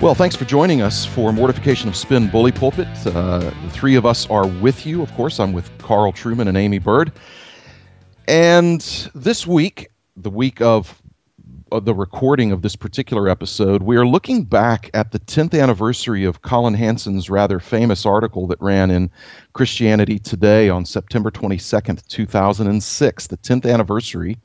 Well, thanks for joining us for Mortification of Spin Bully Pulpit. Uh, the three of us are with you. Of course, I'm with Carl Trueman and Aimee Byrd. And this week, the week of, of the recording of this particular episode, we are looking back at the 10th anniversary of Collin Hansen's rather famous article that ran in Christianity Today on September 22nd, 2006, the 10th anniversary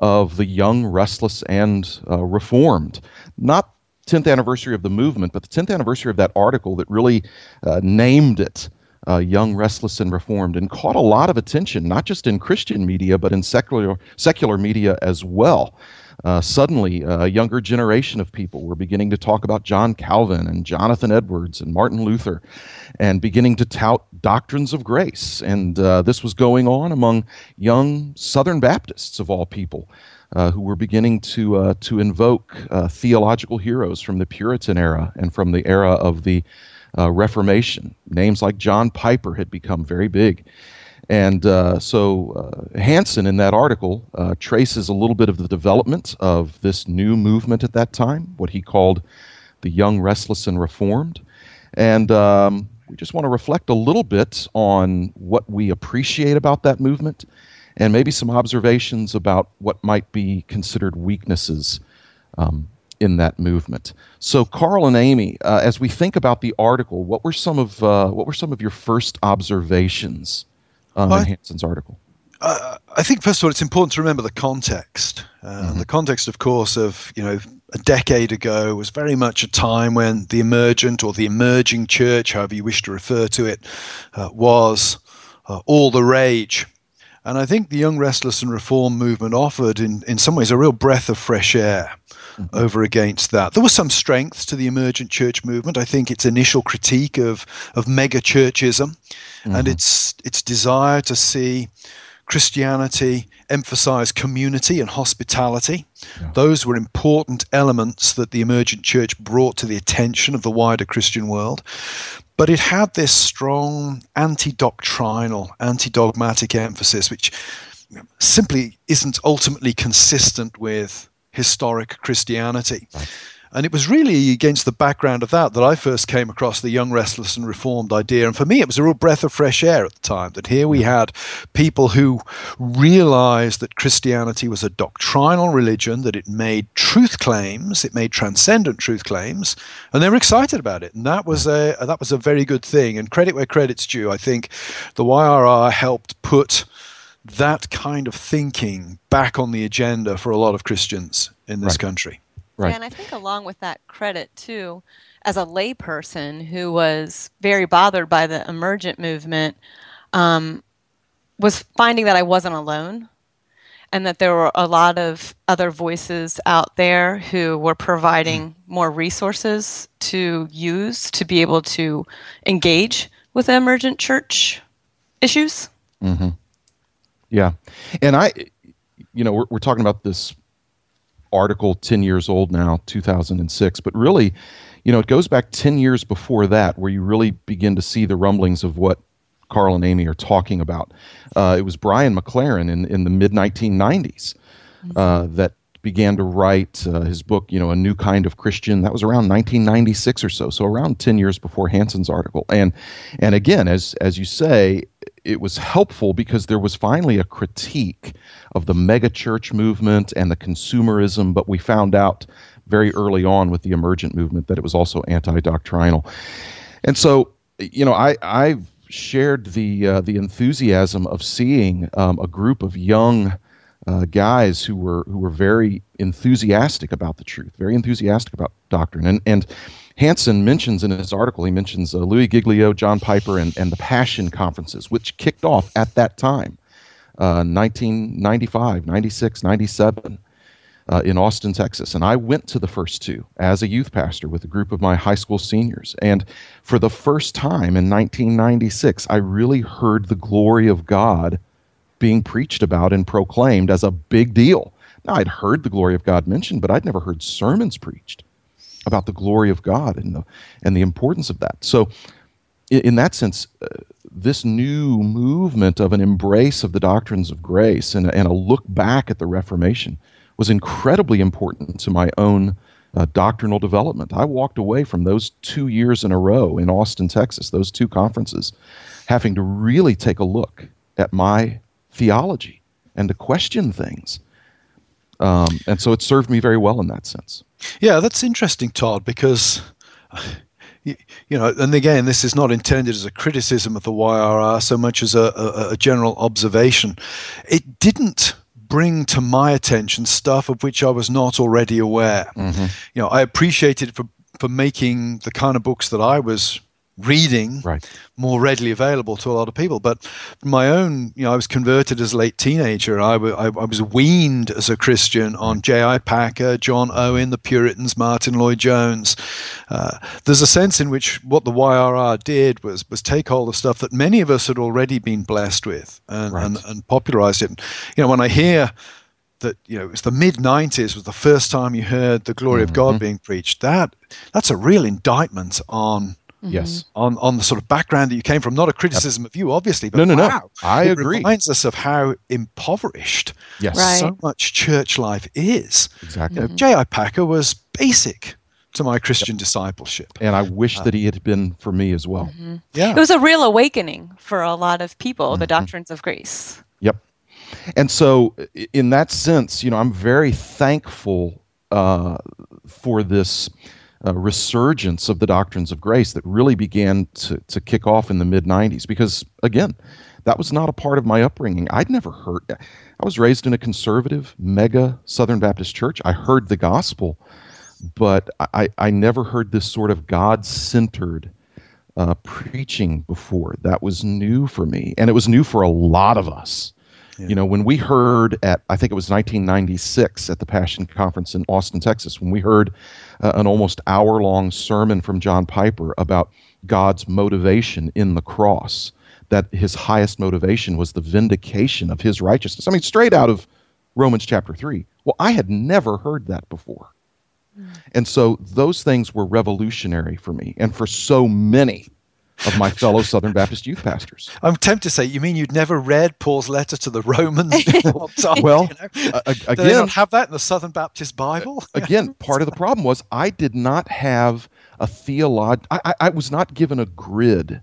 of the Young, Restless, and uh, Reformed. Not 10th anniversary of the movement, but the 10th anniversary of that article that really uh, named it uh, Young, Restless, and Reformed and caught a lot of attention, not just in Christian media, but in secular, secular media as well. Uh, suddenly, a younger generation of people were beginning to talk about John Calvin and Jonathan Edwards and Martin Luther and beginning to tout doctrines of grace. And uh, this was going on among young Southern Baptists, of all people uh, who were beginning to uh, to invoke uh, theological heroes from the Puritan era and from the era of the uh, Reformation. Names like John Piper had become very big. And uh, so Hansen, in that article, traces a little bit of the development of this new movement at that time, what he called the Young, Restless, and Reformed. And um, we just want to reflect a little bit on what we appreciate about that movement and maybe some observations about what might be considered weaknesses um, in that movement. So, Carl and Aimee, uh, as we think about the article, what were some of uh, what were some of your first observations um, well, in Hansen's article? Uh, I think first of all, it's important to remember the context. Uh, mm-hmm. The context, of course, of you know a decade ago was very much a time when the emergent or the emerging church, however you wish to refer to it, uh, was uh, all the rage. And I think the Young Restless and Reform movement offered, in, in some ways, a real breath of fresh air mm-hmm. over against that. There was some strength to the emergent church movement. I think its initial critique of, of mega churchism mm-hmm. and its, its desire to see Christianity emphasized community and hospitality. Yeah. Those were important elements that the emergent church brought to the attention of the wider Christian world but it had this strong anti doctrinal, anti dogmatic emphasis, which simply isn't ultimately consistent with historic Christianity. Right. And it was really against the background of that that I first came across the young, restless, and reformed idea. And for me, it was a real breath of fresh air at the time that here we had people who realized that Christianity was a doctrinal religion, that it made truth claims, it made transcendent truth claims, and they were excited about it. And that was a that was a very good thing. And credit where credit's due. I think the YRR helped put that kind of thinking back on the agenda for a lot of Christians in this right. country. Right. And I think along with that credit too, as a layperson who was very bothered by the emergent movement, um, was finding that I wasn't alone and that there were a lot of other voices out there who were providing mm. more resources to use to be able to engage with emergent church issues. Mm-hmm. Yeah. And I, you know, we're, we're talking about this article 10 years old now, 2006. But really, you know, it goes back 10 years before that where you really begin to see the rumblings of what Carl and Aimee are talking about. Uh, it was Brian McLaren in, in the mid 1990s uh, mm-hmm. that began to write uh, his book, you know, A New Kind of Christian. That was around 1996 or so, so around 10 years before Hansen's article. And and again, as as you say, it was helpful because there was finally a critique of the megachurch movement and the consumerism, but we found out very early on with the emergent movement that it was also anti-doctrinal. And so, you know, I I've shared the uh, the enthusiasm of seeing um, a group of young uh, guys who were who were very enthusiastic about the truth, very enthusiastic about doctrine, and and Hansen mentions in his article, he mentions uh, Louis Giglio, John Piper, and, and the Passion Conferences, which kicked off at that time, uh, 1995, 96, 97. uh, in Austin, Texas. And I went to the first two as a youth pastor with a group of my high school seniors. And for the first time in 1996, I really heard the glory of God being preached about and proclaimed as a big deal. Now, I'd heard the glory of God mentioned, but I'd never heard sermons preached about the glory of God and the, and the importance of that. So, in, in that sense, uh, this new movement of an embrace of the doctrines of grace and, and a look back at the Reformation was incredibly important to my own uh, doctrinal development. I walked away from those two years in a row in Austin, Texas, those two conferences, having to really take a look at my theology and to question things. Um, and so it served me very well in that sense. Yeah, that's interesting, Todd, because you, know, and again, this is not intended as a criticism of the YRR so much as a, a, a general observation. It didn't bring to my attention stuff of which I was not already aware. Mm-hmm. You know, I appreciated it for for making the kind of books that I was reading right. more readily available to a lot of people. But my own, you know, I was converted as a late teenager. I, w- I, I was weaned as a Christian on J.I. Packer, John Owen, the Puritans, Martyn Lloyd-Jones. Uh, there's a sense in which what the YRR did was was take hold of stuff that many of us had already been blessed with and, right. and, and popularized it. You know, when I hear that you know it was the mid 90s was the first time you heard the glory mm-hmm. of god being preached that that's a real indictment on Mm-hmm. Yes. On on the sort of background that you came from, not a criticism yep. of you, obviously, but no, no, wow, no. I it agree. Reminds us of how impoverished yes. right. so much church life is. Exactly. You know, J.I. Packer was basic to my Christian yep. discipleship. And I wish uh, that he had been for me as well. Mm-hmm. Yeah. It was a real awakening for a lot of people, mm-hmm. the doctrines of grace. Yep. And so, in that sense, you know, I'm very thankful uh, for this uh, resurgence of the doctrines of grace that really began to, to kick off in the mid 90s. Because, again, that was not a part of my upbringing. I'd never heard, I was raised in a conservative, mega Southern Baptist church. I heard the gospel, but I, I never heard this sort of God centered uh, preaching before. That was new for me, and it was new for a lot of us. Yeah. You know, when we heard at, I think it was 1996 at the Passion Conference in Austin, Texas, when we heard uh, an almost hour long sermon from John Piper about God's motivation in the cross, that his highest motivation was the vindication of his righteousness. I mean, straight out of Romans chapter 3. Well, I had never heard that before. Mm. And so those things were revolutionary for me and for so many of my fellow Southern Baptist youth pastors. I'm tempted to say, you mean you'd never read Paul's letter to the Romans? well, you know? uh, again, they not have that in the Southern Baptist Bible? again, part of the problem was I did not have a theolog. I, I, was not given a grid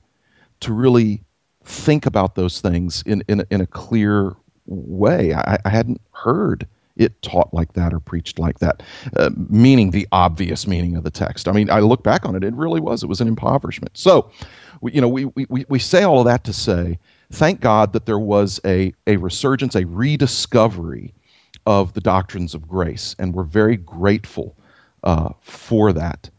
to really think about those things in in, in a clear way. I, I hadn't heard it taught like that or preached like that, uh, meaning the obvious meaning of the text. I mean, I look back on it, it really was. It was an impoverishment. So, we, you know, we, we, we say all of that to say, thank God that there was a, a resurgence, a rediscovery of the doctrines of grace, and we're very grateful uh, for that.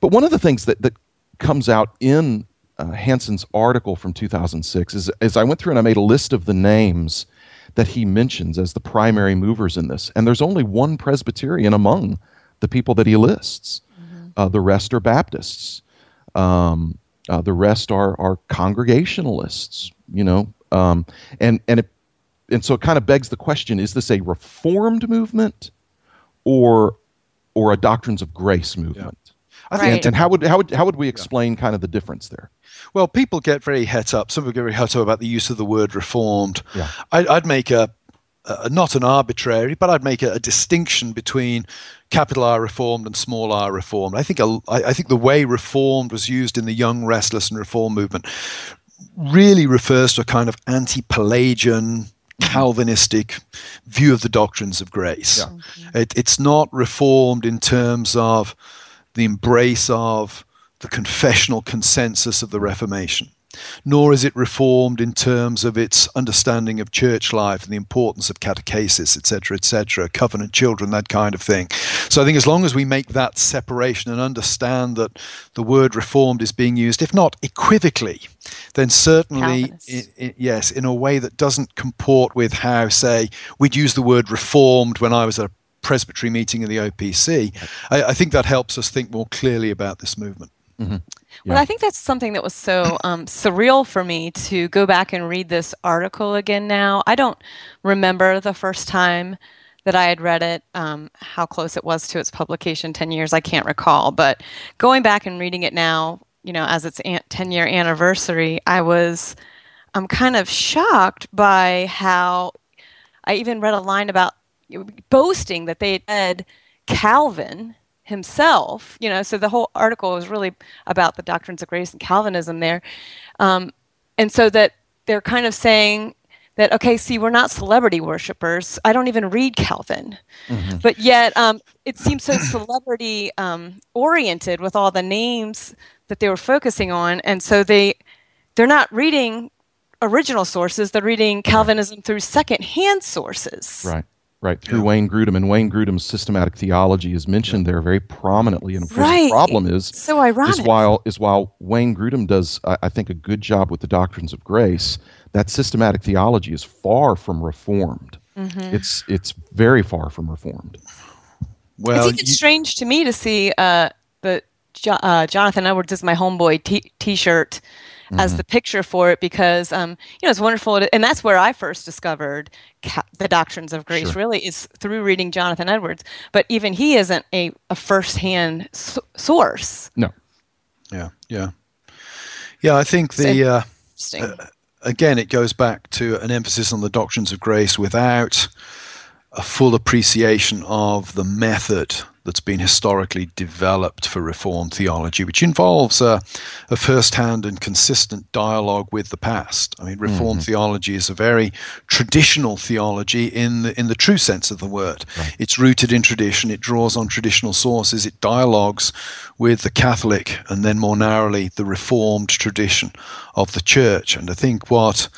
But one of the things that, that comes out in uh, Hansen's article from 2006 is, as I went through and I made a list of the names that he mentions as the primary movers in this. And there's only one Presbyterian among the people that he lists. Mm-hmm. Uh, the rest are Baptists. Um, uh, the rest are are Congregationalists. You know, um, and and it, and so it kind of begs the question: Is this a Reformed movement, or or a Doctrines of Grace movement? Yeah. Right. And, and, how would how would how would we explain kind of the difference there? Well, people get very het up. Some people get very het up about the use of the word reformed. Yeah. I, would make a, a, not an arbitrary, but I'd make a, a, distinction between capital R reformed and small r reformed. I think a, I, I think the way reformed was used in the young, restless, and reform movement really refers to a kind of anti-Pelagian mm-hmm. Calvinistic view of the doctrines of grace. Yeah. Mm-hmm. It, it's not reformed in terms of the embrace of the confessional consensus of the Reformation, nor is it reformed in terms of its understanding of church life and the importance of catechesis, etc., etc., covenant children, that kind of thing. So I think as long as we make that separation and understand that the word reformed is being used, if not equivocally, then certainly, in, in, yes, in a way that doesn't comport with how, say, we'd use the word reformed when I was at a presbytery meeting in the OPC. I, I think that helps us think more clearly about this movement. Mm-hmm. Yeah. Well, I think that's something that was so um, surreal for me to go back and read this article again now. I don't remember the first time that I had read it, um, how close it was to its publication 10 years, I can't recall. But going back and reading it now, you know, as its 10 year anniversary, I was I'm kind of shocked by how I even read a line about boasting that they had read Calvin himself. You know, so the whole article was really about the doctrines of grace and Calvinism there, um, and so that they're kind of saying that okay, see, we're not celebrity worshippers. I don't even read Calvin, mm-hmm. but yet um, it seems so celebrity um, oriented with all the names that they were focusing on, and so they they're not reading original sources; they're reading Calvinism through secondhand sources. Right right through yeah. Wayne Grudem, and Wayne Grudem's systematic theology is mentioned yeah. there very prominently. And of course, right. the problem is so ironic. Is while is while Wayne Grudem does, I, I think, a good job with the doctrines of grace, that systematic theology is far from reformed. Mm-hmm. It's it's very far from reformed. Well, it's even you, strange to me to see uh, the uh, Jonathan Edwards is my homeboy t- T-shirt mm-hmm. as the picture for it because um, you know it's wonderful, and that's where I first discovered ca- the doctrines of grace. Sure. Really, is through reading Jonathan Edwards. But even he isn't a, a first-hand so- source. No. Yeah. Yeah. Yeah. I think the. Uh, uh, again, it goes back to an emphasis on the doctrines of grace without a full appreciation of the method that's been historically developed for Reformed theology, which involves a, a first-hand and consistent dialogue with the past. I mean, Reformed mm-hmm. theology is a very traditional theology in the, in the true sense of the word. Right. It's rooted in tradition. It draws on traditional sources. It dialogues with the Catholic and then more narrowly the Reformed tradition of the Church. And I think what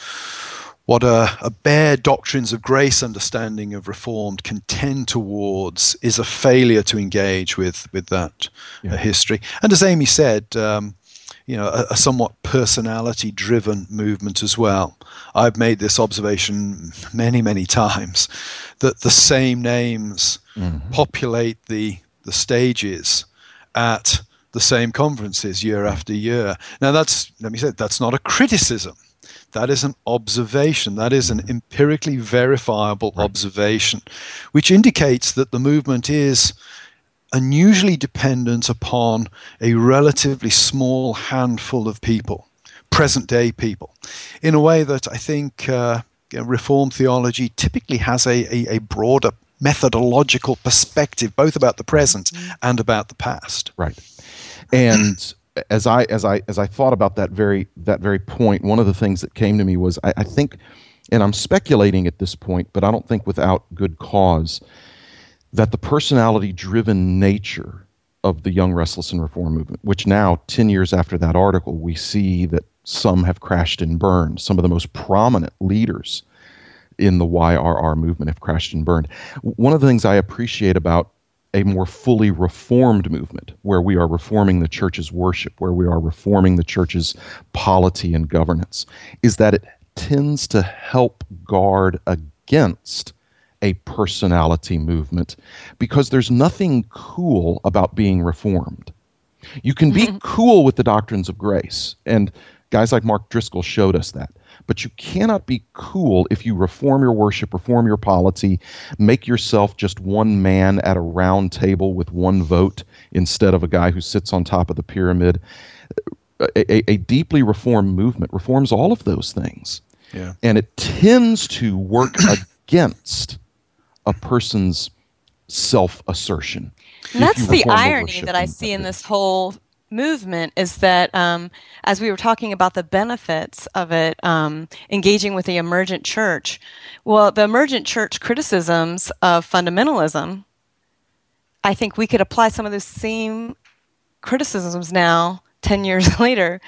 what a, a, bare doctrines of grace understanding of reformed can tend towards is a failure to engage with with that yeah. uh, history. And as Aimee said, um, you know, a, a somewhat personality driven movement as well. I've made this observation many, many times that the same names mm-hmm. populate the the stages at the same conferences year after year. Now that's let me say that's not a criticism that is an observation. That is an empirically verifiable right. observation, which indicates that the movement is unusually dependent upon a relatively small handful of people, present day people, in a way that I think uh, Reformed theology typically has a, a, a, broader methodological perspective, both about the present mm. and about the past. Right. And as I as I as I thought about that very that very point, one of the things that came to me was I, I think, and I'm speculating at this point, but I don't think without good cause, that the personality-driven nature of the Young, Restless, and Reform movement, which now, ten years after that article, we see that some have crashed and burned. Some of the most prominent leaders in the YRR movement have crashed and burned. One of the things I appreciate about a more fully reformed movement where we are reforming the church's worship, where we are reforming the church's polity and governance, is that it tends to help guard against a personality movement because there's nothing cool about being reformed. You can be mm-hmm. cool with the doctrines of grace, and guys like Mark Driscoll showed us that. But you cannot be cool if you reform your worship, reform your polity, make yourself just one man at a round table with one vote instead of a guy who sits on top of the pyramid. A, a, a deeply reformed movement reforms all of those things. Yeah. And it tends to work against a person's self assertion. That's the irony that I see in this whole movement is that um, as we were talking about the benefits of it um, engaging with the emergent church well the emergent church criticisms of fundamentalism i think we could apply some of those same criticisms now 10 years later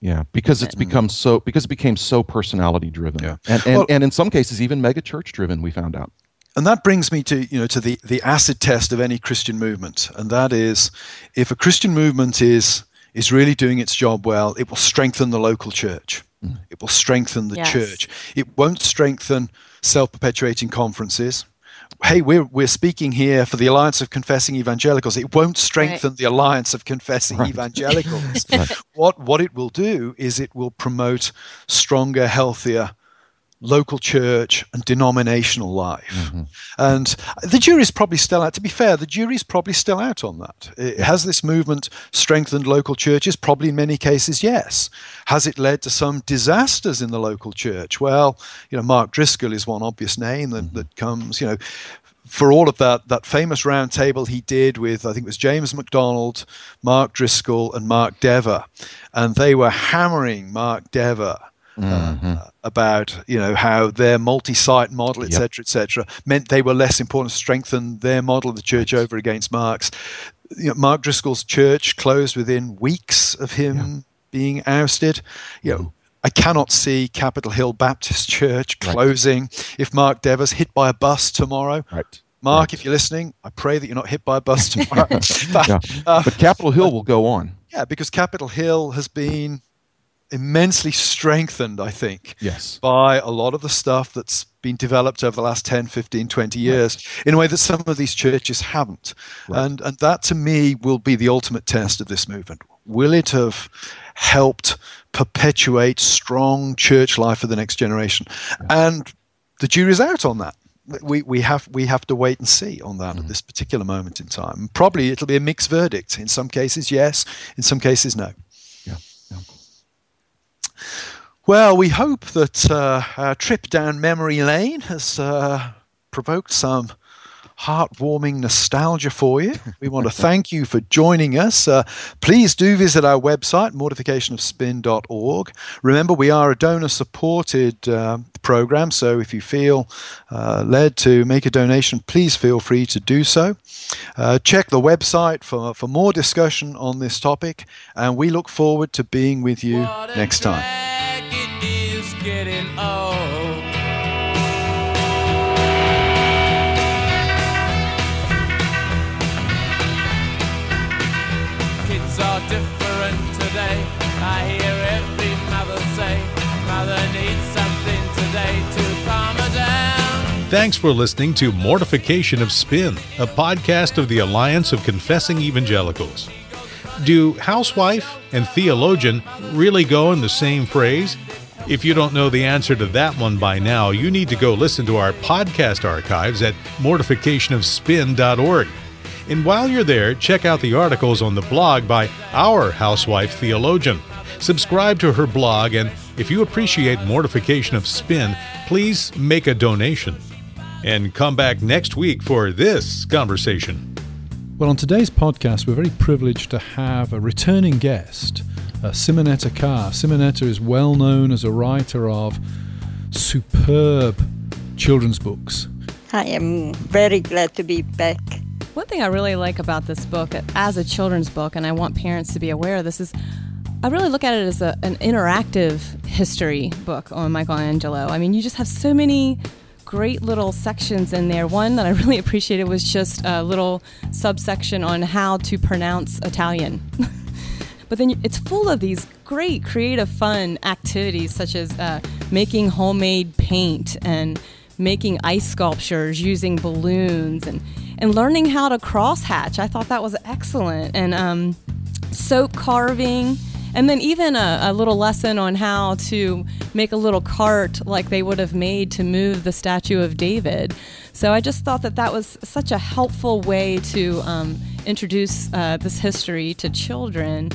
yeah, because it's become so because it became so personality driven, yeah. and and, well, and in some cases even mega church driven. We found out and that brings me to you know to the the acid test of any Christian movement, and that is, if a Christian movement is is really doing its job well, it will strengthen the local church. Mm. It will strengthen the yes. church. It won't strengthen self-perpetuating conferences. hey, we're, we're speaking here for the Alliance of Confessing Evangelicals. It won't strengthen right. the Alliance of Confessing right. Evangelicals. right. What, what it will do is it will promote stronger, healthier local church and denominational life. Mm-hmm. And the jury's probably still out. To be fair, the jury's probably still out on that. It, has this movement strengthened local churches? Probably in many cases, yes. Has it led to some disasters in the local church? Well, you know, Mark Driscoll is one obvious name that, mm-hmm. that comes, you know, for all of that that famous roundtable he did with I think it was James MacDonald, Mark Driscoll, and Mark Dever, and they were hammering Mark Dever mm-hmm. uh, about you know how their multi-site model, etc., yep. etc., meant they were less important, strengthened their model of the church over against Mark's. You know, Mark Driscoll's church closed within weeks of him yeah. being ousted. You know, I cannot see Capitol Hill Baptist Church closing right. if Mark Dever's hit by a bus tomorrow. Right. Mark, right. if you're listening, I pray that you're not hit by a bus tomorrow. but, yeah. uh, but Capitol Hill will go on. Yeah, because Capitol Hill has been immensely strengthened, I think, yes. by a lot of the stuff that's been developed over the last 10, 15, 20 years right. in a way that some of these churches haven't. Right. And, and that to me will be the ultimate test of this movement. Will it have helped perpetuate strong church life for the next generation? And the jury's out on that. We, we have we have to wait and see on that mm-hmm. at this particular moment in time. Probably it'll be a mixed verdict. In some cases, yes. In some cases, no. Well, we hope that uh, our trip down memory lane has uh, provoked some heartwarming nostalgia for you. We want to thank you for joining us. Uh, please do visit our website, mortificationofspin.org. Remember, we are a donor supported uh, program, so if you feel uh, led to make a donation, please feel free to do so. Uh, check the website for, for more discussion on this topic, and we look forward to being with you next time today. I hear every mother say, Mother needs something today to calm her down. Thanks for listening to Mortification of Spin, a podcast of the Alliance of Confessing Evangelicals. Do housewife and theologian really go in the same phrase? If you don't know the answer to that one by now, you need to go listen to our podcast archives at mortificationofspin.org. And while you're there, check out the articles on the blog by our housewife theologian. Subscribe to her blog, and if you appreciate Mortification of Spin, please make a donation. And come back next week for this conversation. Well, on today's podcast, we're very privileged to have a returning guest uh, Simonetta Carr. Simonetta is well known as a writer of superb children's books. I am very glad to be back. One thing I really like about this book as a children's book, and I want parents to be aware of this, is I really look at it as a, an interactive history book on Michelangelo. I mean, you just have so many great little sections in there. One that I really appreciated was just a little subsection on how to pronounce Italian. But then it's full of these great creative, fun activities such as uh, making homemade paint and making ice sculptures using balloons and, and learning how to crosshatch. I thought that was excellent. And um, soap carving. And then even a, a, little lesson on how to make a little cart like they would have made to move the statue of David. So I just thought that that was such a helpful way to um, introduce uh, this history to children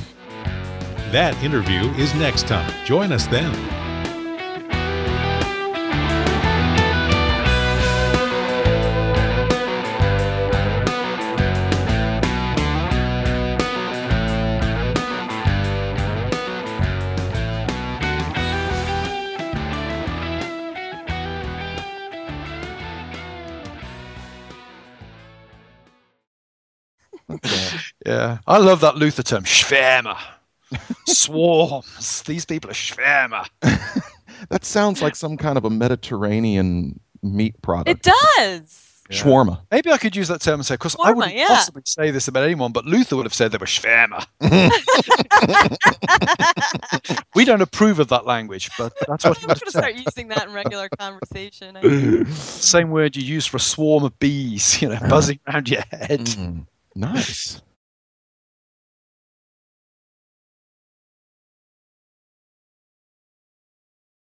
that interview is next time. Join us then. yeah, I love that Luther term, Schwärmer. Swarms. These people are schwärmer. that sounds like some kind of a Mediterranean meat product. It does. Yeah. Shawarma. Maybe I could use that term and say, because I wouldn't yeah. possibly say this about anyone, but Luther would have said they were schwärmer. we don't approve of that language, but that's what I'm going to start using that in regular conversation. Same word you use for a swarm of bees, you know, buzzing around your head. Mm, nice.